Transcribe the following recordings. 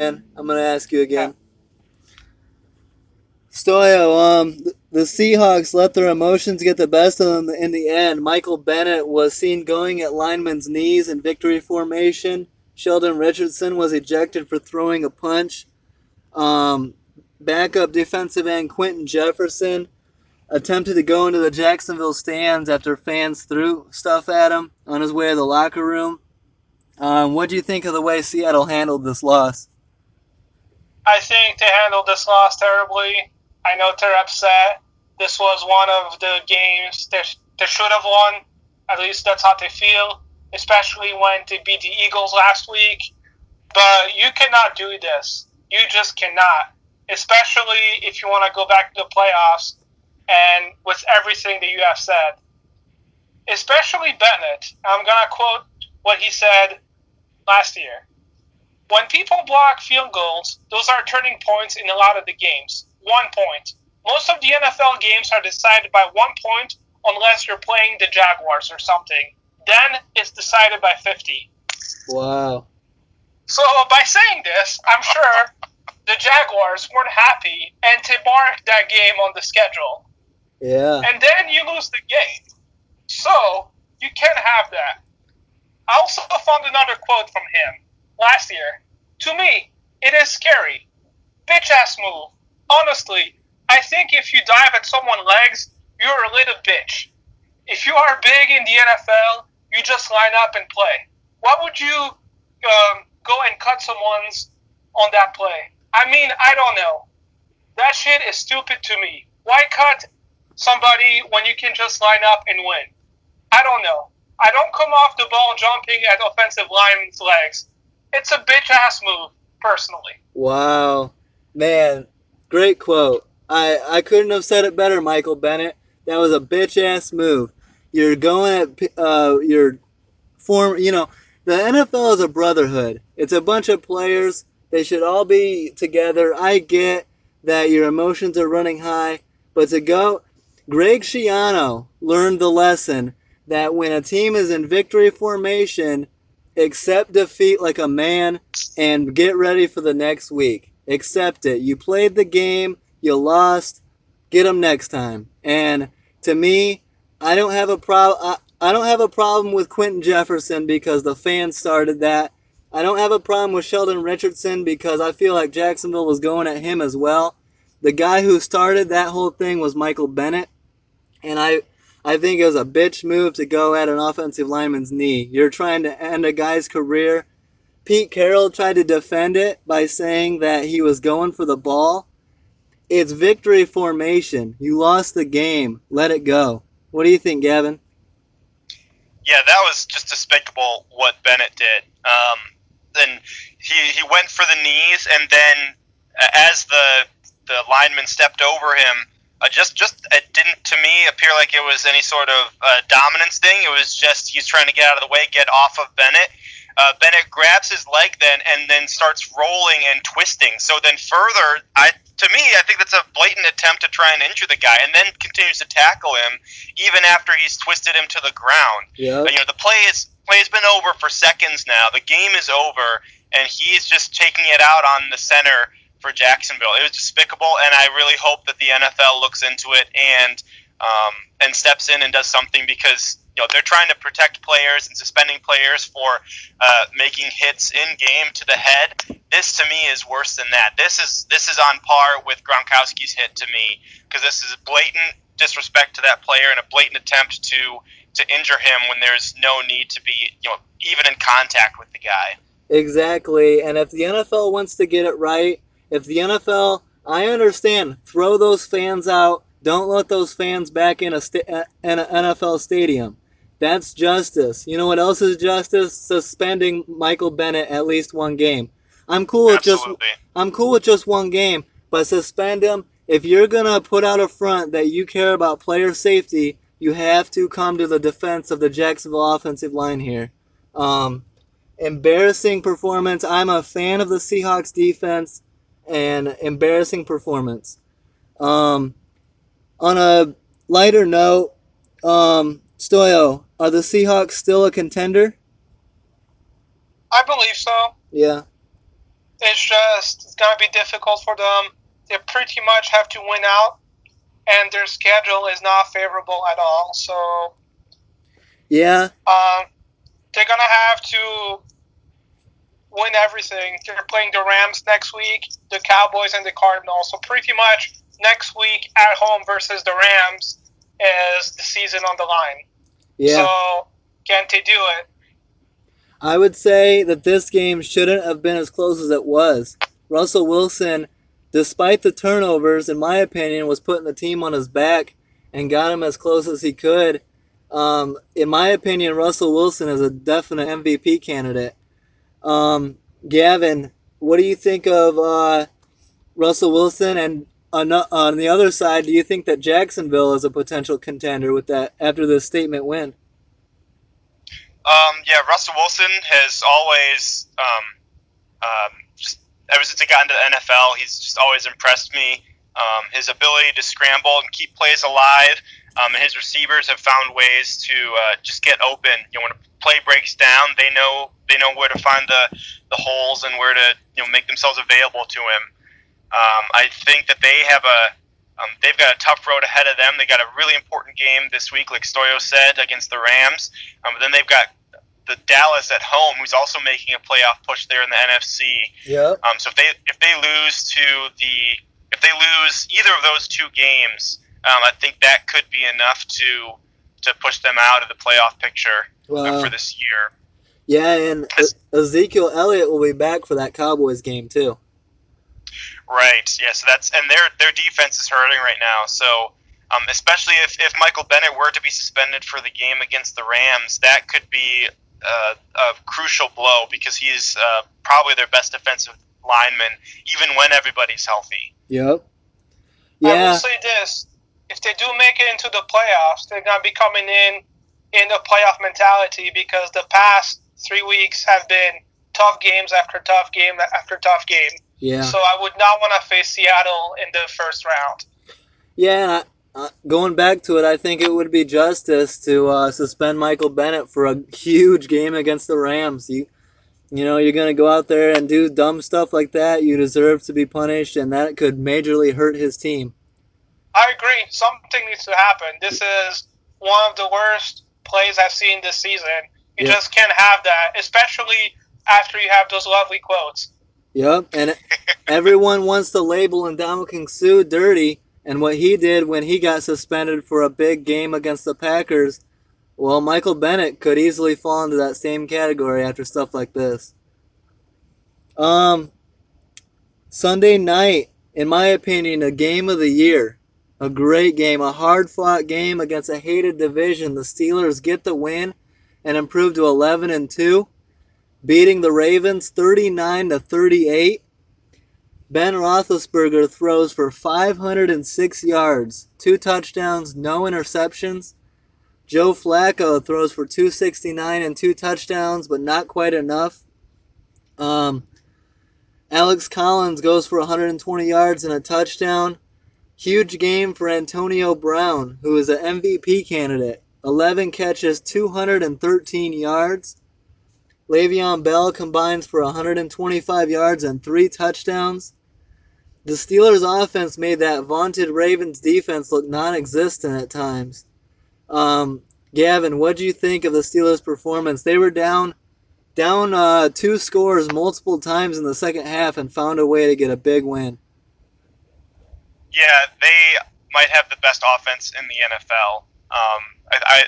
I'm gonna ask you again. Stoyo, um, the Seahawks let their emotions get the best of them in the end. Michael Bennett was seen going at linemen's knees in victory formation. Sheldon Richardson was ejected for throwing a punch. Um, backup defensive end Quinton Jefferson attempted to go into the Jacksonville stands after fans threw stuff at him on his way to the locker room. Um, what do you think of the way Seattle handled this loss? I think they handled this loss terribly. I know they're upset. This was one of the games they, they should have won. At least that's how they feel, especially when they beat the Eagles last week. But you cannot do this. You just cannot, especially if you want to go back to the playoffs and with everything that you have said. Especially Bennett. I'm going to quote what he said last year. When people block field goals, those are turning points in a lot of the games. One point. Most of the NFL games are decided by one point unless you're playing the Jaguars or something. Then it's decided by 50. Wow. So by saying this, I'm sure the Jaguars weren't happy and they marked that game on the schedule. Yeah. And then you lose the game. So you can't have that. I also found another quote from him last year. To me, it is scary. Bitch ass move. Honestly, I think if you dive at someone's legs, you're a little bitch. If you are big in the NFL, you just line up and play. Why would you um, go and cut someone's on that play? I mean, I don't know. That shit is stupid to me. Why cut somebody when you can just line up and win? I don't know. I don't come off the ball jumping at offensive line's legs. It's a bitch ass move, personally. Wow. Man, great quote. I, I couldn't have said it better, Michael Bennett. That was a bitch ass move. You're going at uh, your form. You know, the NFL is a brotherhood. It's a bunch of players. They should all be together. I get that your emotions are running high, but to go, Greg Schiano learned the lesson that when a team is in victory formation, accept defeat like a man and get ready for the next week. Accept it. You played the game, you lost, get them next time. And to me, I don't have a problem. I don't have a problem with Quinton Jefferson because the fans started that. I don't have a problem with Sheldon Richardson because I feel like Jacksonville was going at him as well. The guy who started that whole thing was Michael Bennett, and I I think it was a bitch move to go at an offensive lineman's knee. You're trying to end a guy's career. Pete Carroll tried to defend it by saying that he was going for the ball. It's victory formation. You lost the game. Let it go. What do you think, Gavin? Yeah, that was just despicable what Bennett did. Um, then he, he went for the knees, and then uh, as the the lineman stepped over him, uh, just just it didn't to me appear like it was any sort of uh, dominance thing. It was just he's trying to get out of the way, get off of Bennett. Uh, Bennett grabs his leg then and then starts rolling and twisting. So then further, I to me, I think that's a blatant attempt to try and injure the guy, and then continues to tackle him even after he's twisted him to the ground. Yeah. Uh, you know, the play is play's been over for seconds now. The game is over, and he's just taking it out on the center for Jacksonville. It was despicable, and I really hope that the NFL looks into it and um, and steps in and does something because you know they're trying to protect players and suspending players for uh, making hits in game to the head. This to me is worse than that. This is this is on par with Gronkowski's hit to me because this is blatant disrespect to that player and a blatant attempt to to injure him when there's no need to be you know even in contact with the guy. Exactly, and if the NFL wants to get it right, if the NFL, I understand, throw those fans out. Don't let those fans back in a sta- in an NFL stadium. That's justice. You know what else is justice? Suspending Michael Bennett at least one game. I'm cool with Absolutely. just I'm cool with just one game, but suspend him. If you're gonna put out a front that you care about player safety, you have to come to the defense of the Jacksonville offensive line here. Um, embarrassing performance. I'm a fan of the Seahawks defense and embarrassing performance. Um, on a lighter note, um, Stoyo, are the Seahawks still a contender? I believe so. Yeah. It's just it's gonna be difficult for them. They pretty much have to win out, and their schedule is not favorable at all. So Yeah, um, they're gonna have to win everything. They're playing the Rams next week, the Cowboys, and the Cardinals. So pretty much next week at home versus the Rams is the season on the line. yeah. So can't they do it? I would say that this game shouldn't have been as close as it was. Russell Wilson, despite the turnovers, in my opinion, was putting the team on his back and got him as close as he could. Um, in my opinion, Russell Wilson is a definite MVP candidate. Um, Gavin, what do you think of uh, Russell Wilson? And on, on the other side, do you think that Jacksonville is a potential contender with that after this statement win? Um, yeah, Russell Wilson has always, um, um, just ever since he got into the NFL, he's just always impressed me. Um, his ability to scramble and keep plays alive, um, and his receivers have found ways to uh, just get open. You know, when a play breaks down, they know they know where to find the, the holes and where to you know make themselves available to him. Um, I think that they have a um, they've got a tough road ahead of them. They got a really important game this week, like Stoyo said, against the Rams. Um, but then they've got the Dallas at home, who's also making a playoff push there in the NFC. Yep. Um, so if they if they lose to the if they lose either of those two games, um, I think that could be enough to to push them out of the playoff picture uh, for this year. Yeah, and Ezekiel Elliott will be back for that Cowboys game too. Right. Yeah. So that's and their their defense is hurting right now. So um, especially if, if Michael Bennett were to be suspended for the game against the Rams, that could be uh, a crucial blow because he's uh, probably their best defensive lineman, even when everybody's healthy. Yep. Yeah. I will say this: if they do make it into the playoffs, they're gonna be coming in in the playoff mentality because the past three weeks have been tough games after tough game after tough game. Yeah. So I would not want to face Seattle in the first round. Yeah, uh, going back to it, I think it would be justice to uh, suspend Michael Bennett for a huge game against the Rams. You, you know, you're gonna go out there and do dumb stuff like that. You deserve to be punished, and that could majorly hurt his team. I agree. Something needs to happen. This is one of the worst plays I've seen this season. You Yeah. just can't have that, especially after you have those lovely quotes. Yep, and everyone wants to label Ndamukong Suh dirty, and what he did when he got suspended for a big game against the Packers. Well, Michael Bennett could easily fall into that same category after stuff like this. Um, Sunday night, in my opinion, a game of the year. A great game, a hard fought game against a hated division. The Steelers get the win and improve to 11 and 2, beating the Ravens 39 to 38. Ben Roethlisberger throws for 506 yards, two touchdowns, no interceptions. Joe Flacco throws for 269 and two touchdowns, but not quite enough. Um, Alex Collins goes for 120 yards and a touchdown. Huge game for Antonio Brown, who is an MVP candidate. 11 catches, 213 yards. Le'Veon Bell combines for 125 yards and three touchdowns. The Steelers' offense made that vaunted Ravens defense look non-existent at times. Um, Gavin, what do you think of the Steelers' performance? They were down, down uh, two scores multiple times in the second half and found a way to get a big win. Yeah, they might have the best offense in the NFL. Um, I, I,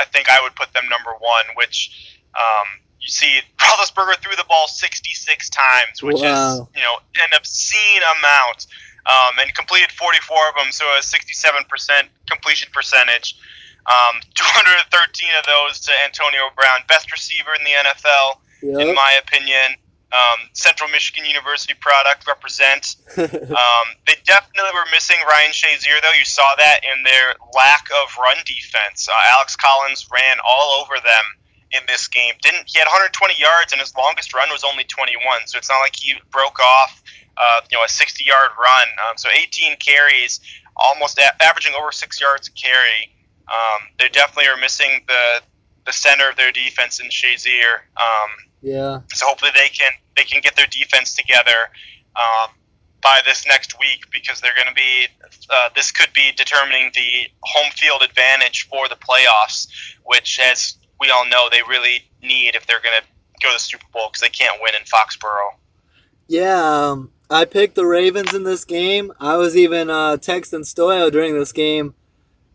I think I would put them number one, which um, you see Roethlisberger threw the ball 66 times, which Wow. is you know an obscene amount, um, and completed 44 of them, so a 67% completion percentage. Um, 213 of those to Antonio Brown, best receiver in the NFL, in my opinion. Um, Central Michigan University product represent. Um, they definitely were missing Ryan Shazier, though. You saw that in their lack of run defense. Uh, Alex Collins ran all over them in this game. Didn't he had 120 yards, and his longest run was only 21. So it's not like he broke off, uh, you know, a 60-yard run. Um, so 18 carries, almost a- averaging over six yards a carry. Um, they definitely are missing the the center of their defense in Shazier. Um, yeah. so hopefully they can they can get their defense together um, by this next week because they're going to be. Uh, this could be determining the home field advantage for the playoffs, which, as we all know, they really need if they're going to go to the Super Bowl because they can't win in Foxborough. Yeah, um, I picked the Ravens in this game. I was even uh, texting Stoyo during this game,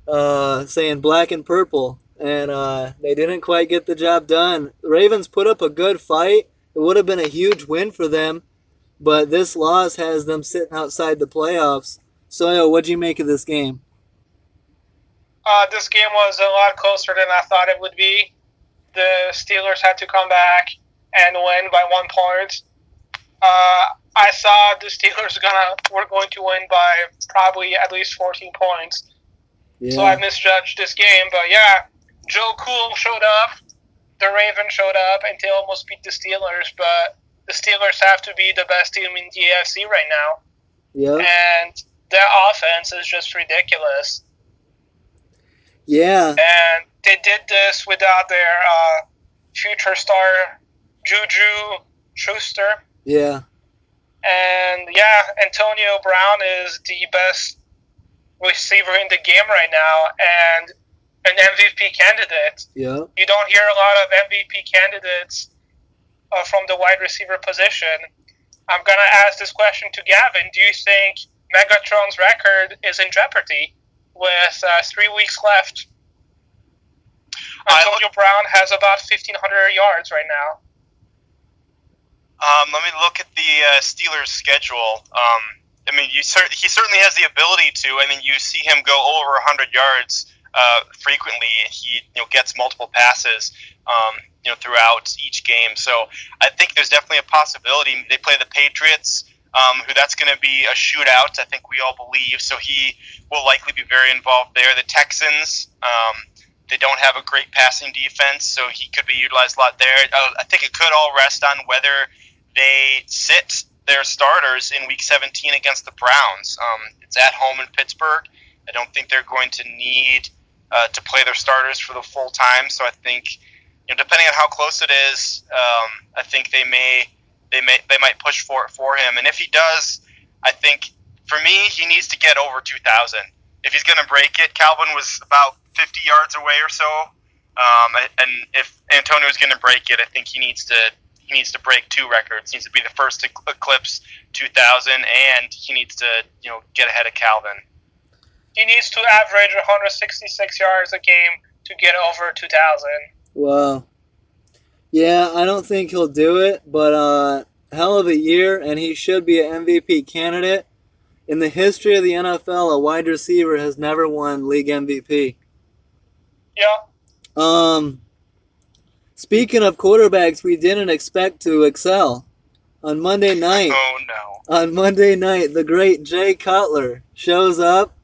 uh, saying black and purple, and uh, they didn't quite get the job done. Ravens put up a good fight. It would have been a huge win for them, but this loss has them sitting outside the playoffs. Stoyo, what'd you make of this game? Uh, this game was a lot closer than I thought it would be. The Steelers had to come back and win by one point. Uh, I saw the Steelers gonna were going to win by probably at least 14 points. Yeah. So I misjudged this game, but yeah, Joe Cool showed up. The Ravens showed up and they almost beat the Steelers, but the Steelers have to be the best team in the AFC right now. yeah. And their offense is just ridiculous. Yeah. And they did this without their uh, future star, Juju Schuster. Yeah. And yeah, Antonio Brown is the best receiver in the game right now and an MVP candidate. Yeah. You don't hear a lot of MVP candidates uh, from the wide receiver position. I'm going to ask this question to Gavin. Do you think Megatron's record is in jeopardy with uh, three weeks left? I Antonio Brown has about 1,500 yards right now. Um, let me look at the uh, Steelers' schedule. Um, I mean, you cer- he certainly has the ability to. I mean, you see him go over 100 yards uh, frequently. He you know gets multiple passes um, you know throughout each game. So I think there's definitely a possibility. They play the Patriots, um, who that's going to be a shootout. I think we all believe. So he will likely be very involved there. The Texans. Um, they don't have a great passing defense, so he could be utilized a lot there. Uh, I think it could all rest on whether they sit their starters in Week 17 against the Browns. Um, it's at home in Pittsburgh. I don't think they're going to need uh, to play their starters for the full time. So I think, you know, depending on how close it is, um, I think they may they may they might push for it for him. And if he does, I think for me he needs to get over 2,000. If he's going to break it, Calvin was about 50 yards away or so. Um, and if Antonio is going to break it, I think he needs to he needs to break two records. He needs to be the first to eclipse 2,000, and he needs to you know get ahead of Calvin. He needs to average 166 yards a game to get over 2,000. Well, yeah, I don't think he'll do it, but uh, hell of a year, and he should be an MVP candidate. In the history of the NFL, a wide receiver has never won league MVP. Yeah. Um, speaking of quarterbacks, we didn't expect to excel. On Monday night, Oh no! on Monday night, the great Jay Cutler shows up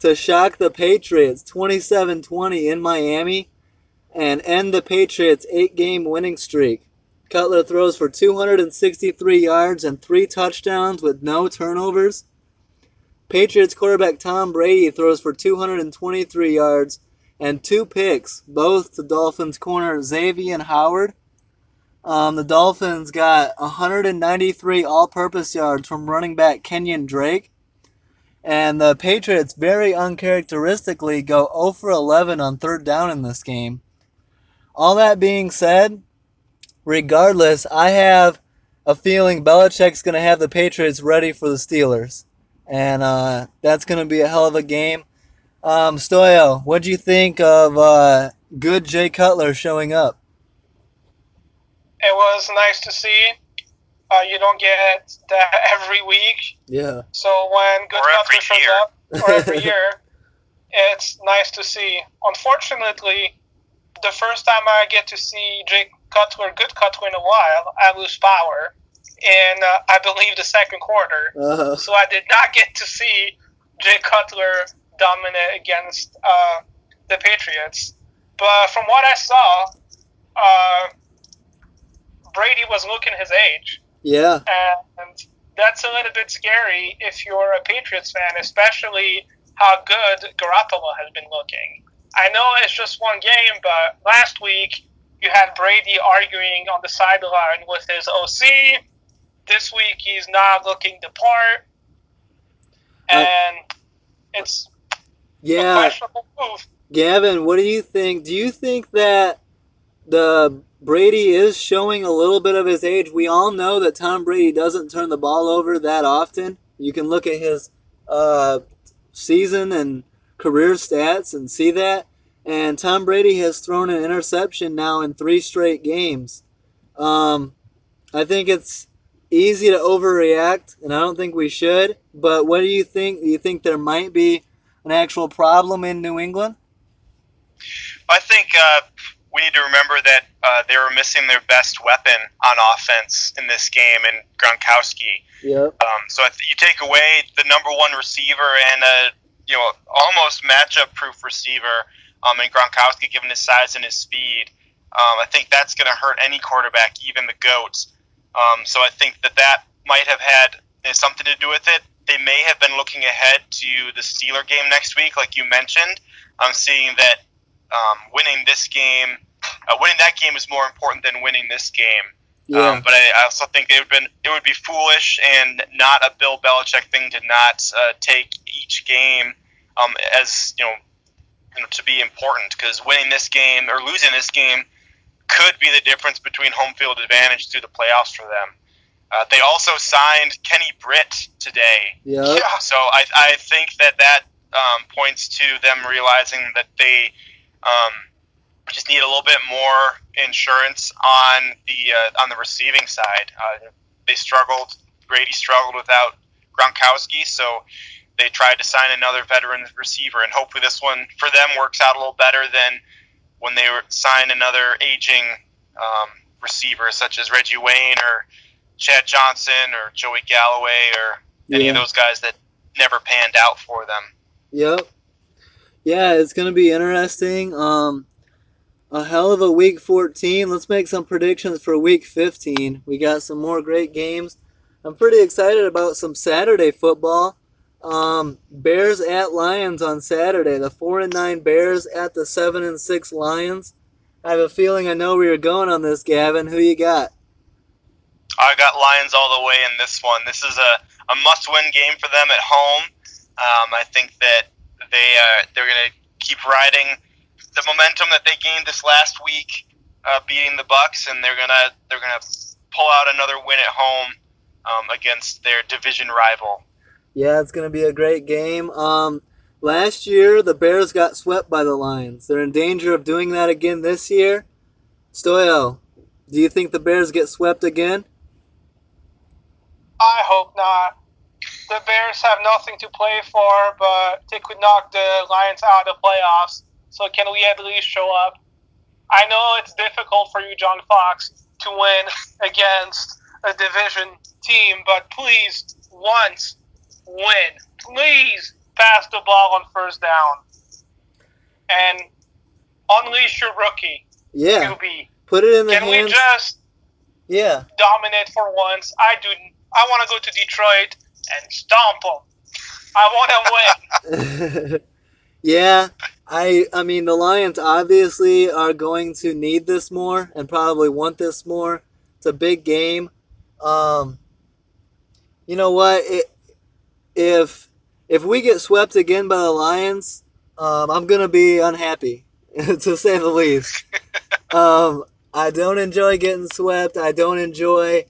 to shock the Patriots 27-20 in Miami and end the Patriots' eight-game winning streak. Cutler throws for 263 yards and three touchdowns with no turnovers. Patriots quarterback Tom Brady throws for 223 yards and two picks, both to Dolphins corner Xavien Howard. Um, the Dolphins got 193 all-purpose yards from running back Kenyan Drake. And the Patriots very uncharacteristically go 0 for 11 on third down in this game. All that being said, regardless, I have a feeling Belichick's going to have the Patriots ready for the Steelers. And uh, that's going to be a hell of a game. Um, Stoyo, what do you think of uh, good Jay Cutler showing up? It was nice to see. Uh, you don't get that every week. Yeah. So when good Or every Cutler shows year. up, or every year, it's nice to see. Unfortunately, the first time I get to see Jay Cutler, good Cutler in a while, I lose power in, uh, I believe, the second quarter. Uh, So I did not get to see Jay Cutler dominate against uh, the Patriots. But from what I saw, uh, Brady was looking his age. yeah. And that's a little bit scary if you're a Patriots fan, especially how good Garoppolo has been looking. I know it's just one game, but last week you had Brady arguing on the sideline with his OC, this week he's not looking the part, and it's Yeah. Gavin, what do you think? Do you think that the Brady is showing a little bit of his age? We all know that Tom Brady doesn't turn the ball over that often. You can look at his uh, season and career stats and see that. And Tom Brady has thrown an interception now in three straight games. Um, I think it's easy to overreact, and I don't think we should. But what do you think? Do you think there might be an actual problem in New England? I think uh, we need to remember that uh, they were missing their best weapon on offense in this game, in Gronkowski. Yep. Um, so you take away the number one receiver and a you know almost matchup-proof receiver, um, and Gronkowski, given his size and his speed, um, I think that's going to hurt any quarterback, even the goats. Um, so I think that that might have had something to do with it. They may have been looking ahead to the Steeler game next week, like you mentioned. I'm seeing that um, winning this game, uh, winning that game is more important than winning this game. Yeah. Um, but I I also think it would been it would be foolish and not a Bill Belichick thing to not uh, take each game um, as you know, you know to be important because winning this game or losing this game could be the difference between home field advantage through the playoffs for them. Uh, they also signed Kenny Britt today, Yep. Yeah. so I, I think that that um, points to them realizing that they um, just need a little bit more insurance on the uh, on the receiving side. Uh, they struggled. Brady struggled without Gronkowski, so they tried to sign another veteran receiver, and hopefully this one for them works out a little better than when they were sign another aging um, receiver such as Reggie Wayne or Chad Johnson or Joey Galloway or any of those guys that never panned out for them. Yep. Yeah, it's gonna be interesting. Um, a hell of a week 14. Let's make some predictions for week 15. We got some more great games. I'm pretty excited about some Saturday football. Um, Bears at Lions on Saturday. The four and nine Bears at the seven and six Lions. I have a feeling I know where you're going on this, Gavin. Who you got? I got Lions all the way in this one. This is a, a must-win game for them at home. Um, I think that they uh, they're going to keep riding the momentum that they gained this last week, uh, beating the Bucks, and they're gonna they're gonna pull out another win at home um, against their division rival. Yeah, it's going to be a great game. Um, last year, the Bears got swept by the Lions. They're in danger of doing that again this year. Stoyo, do you think the Bears get swept again? I hope not. The Bears have nothing to play for, but they could knock the Lions out of the playoffs. So can we at least show up? I know it's difficult for you, John Fox, to win against a division team, but please, once, win. Please pass the ball on first down. And unleash your rookie, Yeah, QB. put it in the Can we just Yeah, dominate for once? I do. I want to go to Detroit and stomp them. I want to win. yeah. I I mean the Lions obviously are going to need this more and probably want this more. It's a big game. Um, you know what? It, if if we get swept again by the Lions, um, I'm gonna be unhappy to say the least. Um, I don't enjoy getting swept. I don't enjoy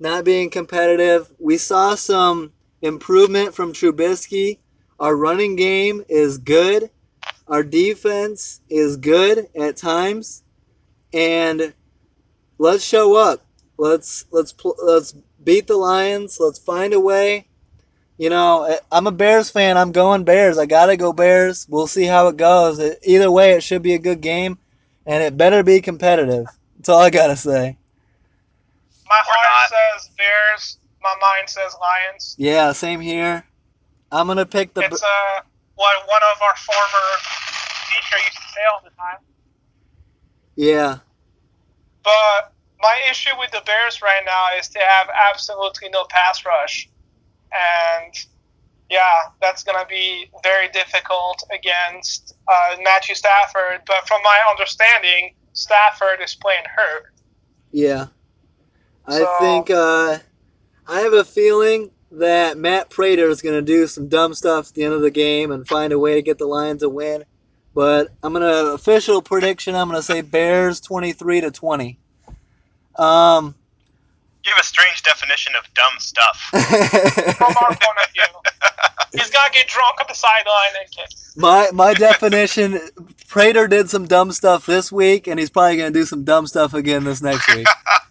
not being competitive. We saw some improvement from Trubisky. Our running game is good. Our defense is good at times, and let's show up. Let's let's let's beat the Lions. Let's find a way. You know, I'm a Bears fan. I'm going Bears. I gotta go Bears. We'll see how it goes. Either way, it should be a good game, and it better be competitive. That's all I gotta say. My Or heart says Bears. My mind says Lions. Yeah, same here. I'm gonna pick the. It's uh what one of our former teacher used to say all the time. Yeah, But my issue with the Bears right now is they have absolutely no pass rush, and yeah, that's gonna be very difficult against uh, Matthew Stafford. But from my understanding, Stafford is playing hurt. yeah. I So- think. Uh, I have a feeling that Matt Prater is going to do some dumb stuff at the end of the game and find a way to get the Lions a win. But I'm going to official prediction. I'm going to say Bears 23 to 20. Um, You have a strange definition of dumb stuff. From our point of view, he's got to get drunk at the sideline and kick. my my definition. Prater did some dumb stuff this week, and he's probably going to do some dumb stuff again this next week.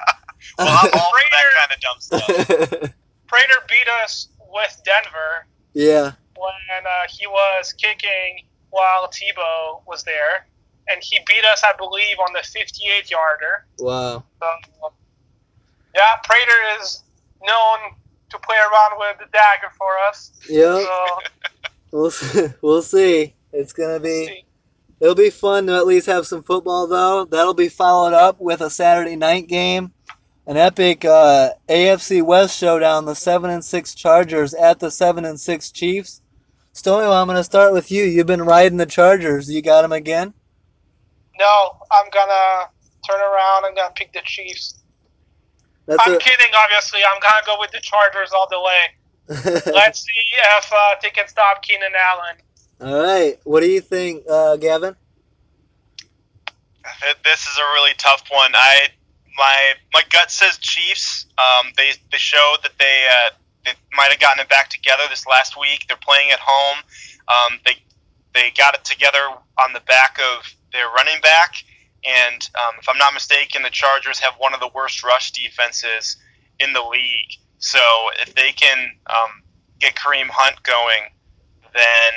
Well, I'm all for that kind of dumb stuff. Prater beat us with Denver yeah. when uh, he was kicking while Tebow was there, and he beat us, I believe, on the 58 yarder. Wow. So, yeah, Prater is known to play around with the dagger for us. Yeah. So, We'll see. we'll see. It's gonna be. see. It'll be fun to at least have some football though. That'll be followed up with a Saturday night game, an epic uh, AFC West showdown. The seven and six Chargers at the seven and six Chiefs. Stoyo, I'm gonna start with you. You've been riding the Chargers. You got them again. no, I'm gonna turn around I'm gonna pick the Chiefs. That's I'm a, kidding, obviously. I'm gonna go with the Chargers all the way. Let's see if uh, they can stop Keenan Allen. All right. What do you think, uh, Gavin? This is a really tough one. I my my gut says Chiefs. Um, they they showed that they uh, they might have gotten it back together this last week. They're playing at home. Um, they they got it together on the back of their running back. And um, if I'm not mistaken, the Chargers have one of the worst rush defenses in the league. So if they can um, get Kareem Hunt going, then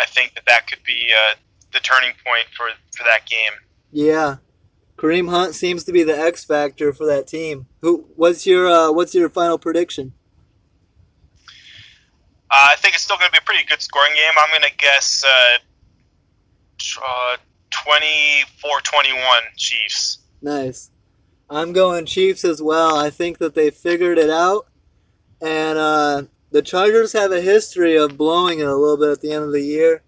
I think that that could be uh, the turning point for, for that game. Yeah, Kareem Hunt seems to be the X factor for that team. Who? What's your uh, What's your final prediction? Uh, I think it's still going to be a pretty good scoring game. I'm going to guess uh, uh, 24-21 Chiefs. Nice. I'm going Chiefs as well. I think that they figured it out, and uh, the Chargers have a history of blowing it a little bit at the end of the year.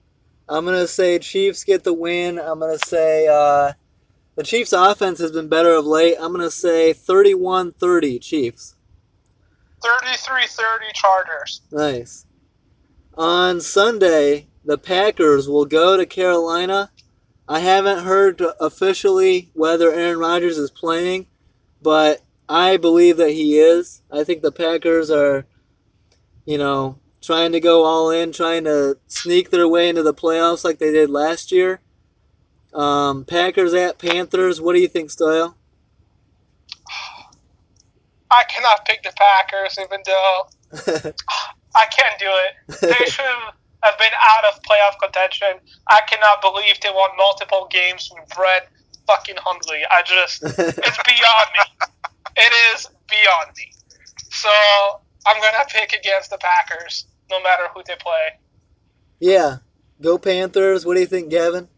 I'm gonna say Chiefs get the win. I'm gonna say uh, the Chiefs' offense has been better of late. I'm gonna say 31-30 Chiefs. 33-30 Chargers. Nice. On Sunday, the Packers will go to Carolina. I haven't heard officially whether Aaron Rodgers is playing, but I believe that he is. I think the Packers are, you know, trying to go all in, trying to sneak their way into the playoffs like they did last year. Um, Packers at Panthers. What do you think, Style? I cannot pick the Packers, even though I can't do it. They should have been out of playoff contention. I cannot believe they won multiple games with Brett fucking Hundley. I just, it's beyond me. It is beyond me. So I'm gonna pick against the Packers, no matter who they play. yeah, go Panthers. What do you think, Gavin?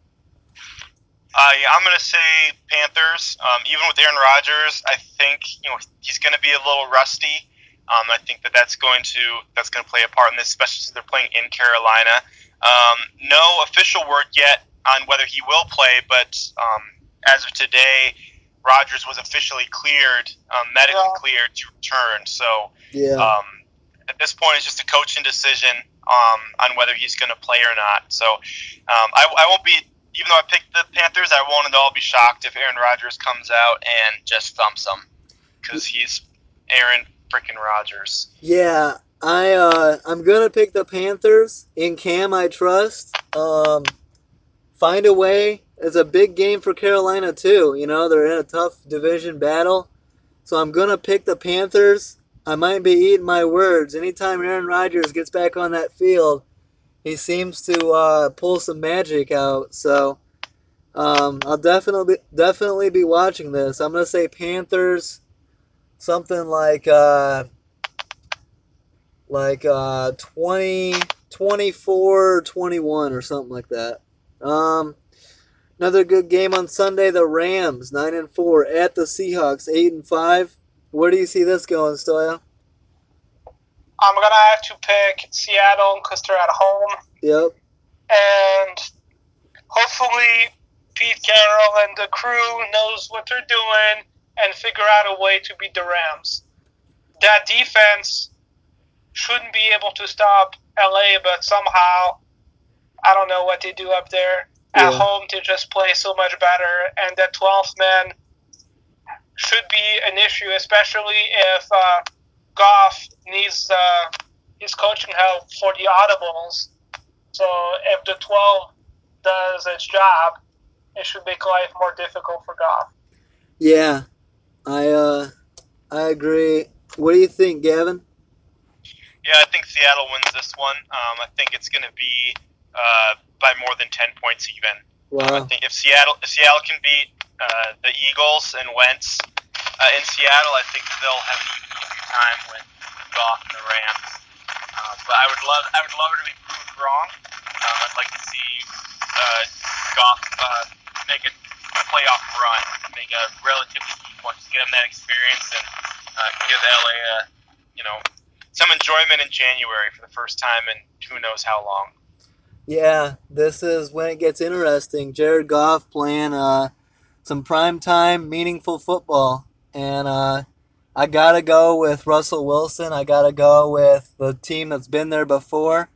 Uh, yeah, I'm going to say Panthers. Um, even with Aaron Rodgers, I think you know he's going to be a little rusty. Um, I think that that's going to that's going to play a part in this, especially since they're playing in Carolina. Um, no official word yet on whether he will play, but um, as of today, Rodgers was officially cleared, um, medically Yeah. cleared to return. So Yeah. um, at this point, it's just a coaching decision um, on whether he's going to play or not. So um, I, I won't be, even though I picked the Panthers, I won't at all be shocked if Aaron Rodgers comes out and just thumps them because he's Aaron freaking Rodgers. Yeah, I uh, I'm gonna pick the Panthers. In Cam, I trust. Um, find a way. It's a big game for Carolina too. You know they're in a tough division battle, so I'm gonna pick the Panthers. I might be eating my words. Anytime Aaron Rodgers gets back on that field, he seems to uh, pull some magic out. So um, I'll definitely definitely be watching this. I'm gonna say Panthers, something like. Uh, like uh 20 24 21 or something like that um another good game on sunday the rams 9 and 4 at the seahawks 8 and 5 where do you see this going Stoyo I'm gonna have to pick Seattle because they're at home, yep and hopefully Pete Carroll and the crew knows what they're doing and figure out a way to beat the Rams. that defense shouldn't be able to stop LA, but somehow I don't know what they do up there at Yeah. home to just play so much better, and that 12th man should be an issue, especially if uh, Goff needs uh, his coaching help for the audibles. So if the 12 does its job, it should make life more difficult for Goff. Yeah, I uh, I agree. What do you think, Gavin? Yeah, I think Seattle wins this one. Um, I think it's going to be uh, by more than ten points even. Um, I Wow. think if Seattle if Seattle can beat uh, the Eagles and Wentz uh, in Seattle, I think they'll have an even easier time with Goff and the Rams. Uh, but I would love I would love it to be proved wrong. Um, I'd like to see uh, Goff uh, make a, playoff run, make a relatively deep one, just get him that experience and uh, give LA a you know some enjoyment in January for the first time in who knows how long. Yeah, this is when it gets interesting. Jared Goff playing uh, some prime time, meaningful football, and uh, I gotta go with Russell Wilson. I gotta go with the team that's been there before,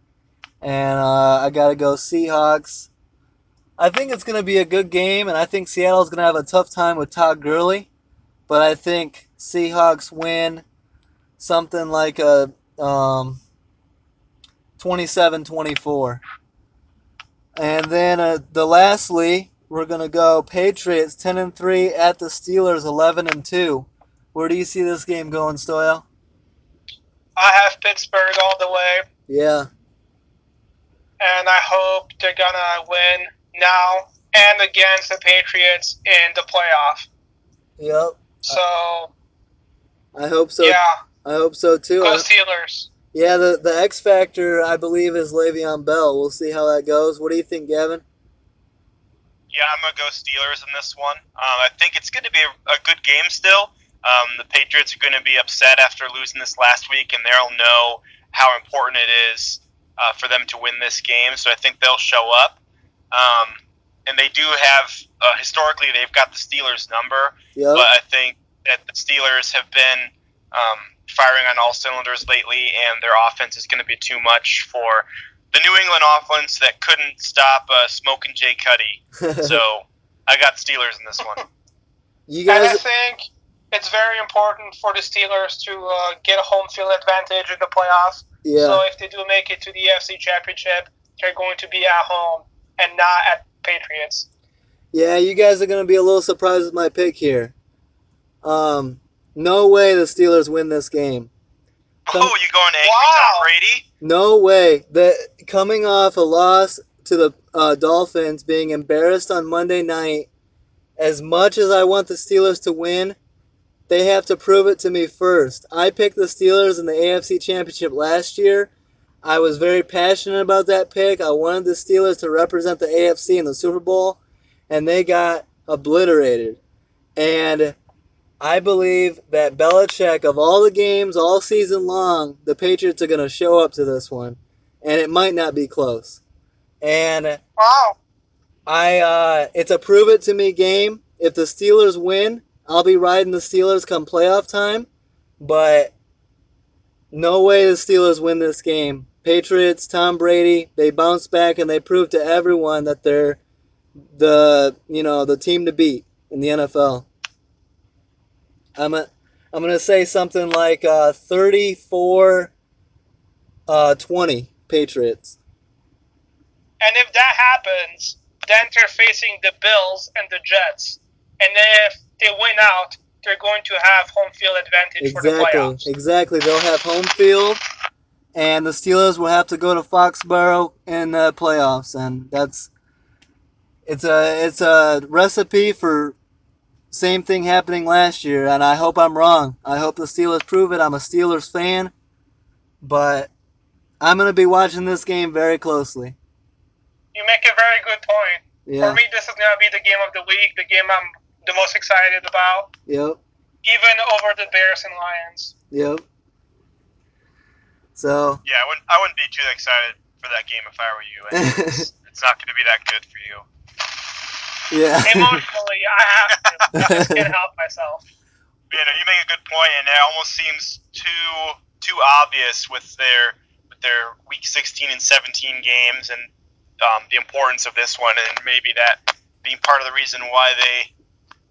and uh, I gotta go Seahawks. I think it's gonna be a good game, and I think Seattle's gonna have a tough time with Todd Gurley, but I think Seahawks win something like a um, 27-24. And then uh, the lastly, we're gonna go Patriots ten and three at the Steelers eleven and two. Where do you see this game going, Stoyo? I have Pittsburgh all the way, Yeah, and I hope they're gonna win now and against the Patriots in the playoff. yep. So I hope so. yeah, I hope so too. go Steelers. yeah, the the X factor I believe is Le'Veon Bell. We'll see how that goes. What do you think, Gavin? Yeah, I'm gonna go Steelers in this one. Um, I think it's going to be a, a good game still. Um, the Patriots are going to be upset after losing this last week, and they'll know how important it is uh, for them to win this game. So I think they'll show up. Um, and they do have uh, historically they've got the Steelers number, Yep. but I think that the Steelers have been um, firing on all cylinders lately, and their offense is going to be too much for the New England offense that couldn't stop uh, smoking Jay Cuddy. So I got Steelers in this one. you And I guys, think it's very important for the Steelers to uh, get a home field advantage in the playoffs. yeah, So if they do make it to the AFC Championship, they're going to be at home and not at Patriots. yeah, you guys are gonna be a little surprised with my pick here. Um, no way the Steelers win this game. Come- oh, you going angry Wow. Tom Brady? No way. The coming off a loss to the uh, Dolphins, being embarrassed on Monday night. As much as I want the Steelers to win, they have to prove it to me first. I picked the Steelers in the AFC Championship last year. I was very passionate about that pick. I wanted the Steelers to represent the AFC in the Super Bowl, and they got obliterated. And I believe that Belichick, of all the games all season long, the Patriots are going to show up to this one, and it might not be close. And Wow. I, uh, it's a prove it to me game. If the Steelers win, I'll be riding the Steelers come playoff time, but no way the Steelers win this game. Patriots, Tom Brady, they bounce back and they prove to everyone that they're the you know the team to beat in the NFL. I'm a, I'm gonna say something like uh, 34 uh, 20 Patriots. And if that happens, then they're facing the Bills and the Jets. And if they win out, they're going to have home field advantage for the Exactly, playoffs. exactly. They'll have home field, and the Steelers will have to go to Foxborough in the playoffs, and that's it's a it's a recipe for same thing happening last year. And I hope I'm wrong. I hope the Steelers prove it. I'm a Steelers fan, but I'm gonna be watching this game very closely. You make a very good point. Yeah. For me, this is going to be the game of the week, the game I'm the most excited about, Yep. even over the Bears and Lions. Yep. So Yeah, I wouldn't. I wouldn't be too excited for that game if I were you. It's, it's not going to be that good for you. Yeah. Emotionally, I have to. I can't help myself. you know, you make a good point, and it almost seems too too obvious with their with their week 16 and 17 games, and um, the importance of this one, and maybe that being part of the reason why they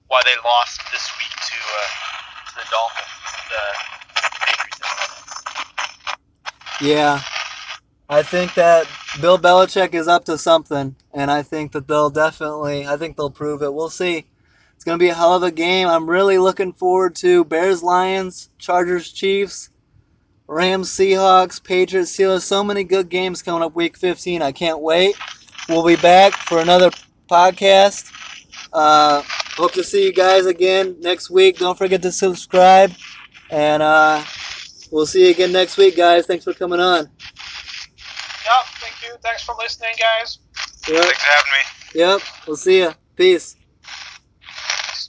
why they lost this week to uh, to the Dolphins, the Patriots. Yeah. I think that Bill Belichick is up to something, and I think that they'll definitely, I think they'll prove it. We'll see. It's going to be a hell of a game. I'm really looking forward to Bears Lions, Chargers Chiefs, Rams Seahawks, Patriots Steelers. So many good games coming up week 15. I can't wait. We'll be back for another podcast. Uh, hope to see you guys again next week. Don't forget to subscribe, and uh, we'll see you again next week, guys. Thanks for coming on. Yep, thank you. Thanks for listening, guys. Yep. Thanks for having me. Yep. We'll see you. Peace.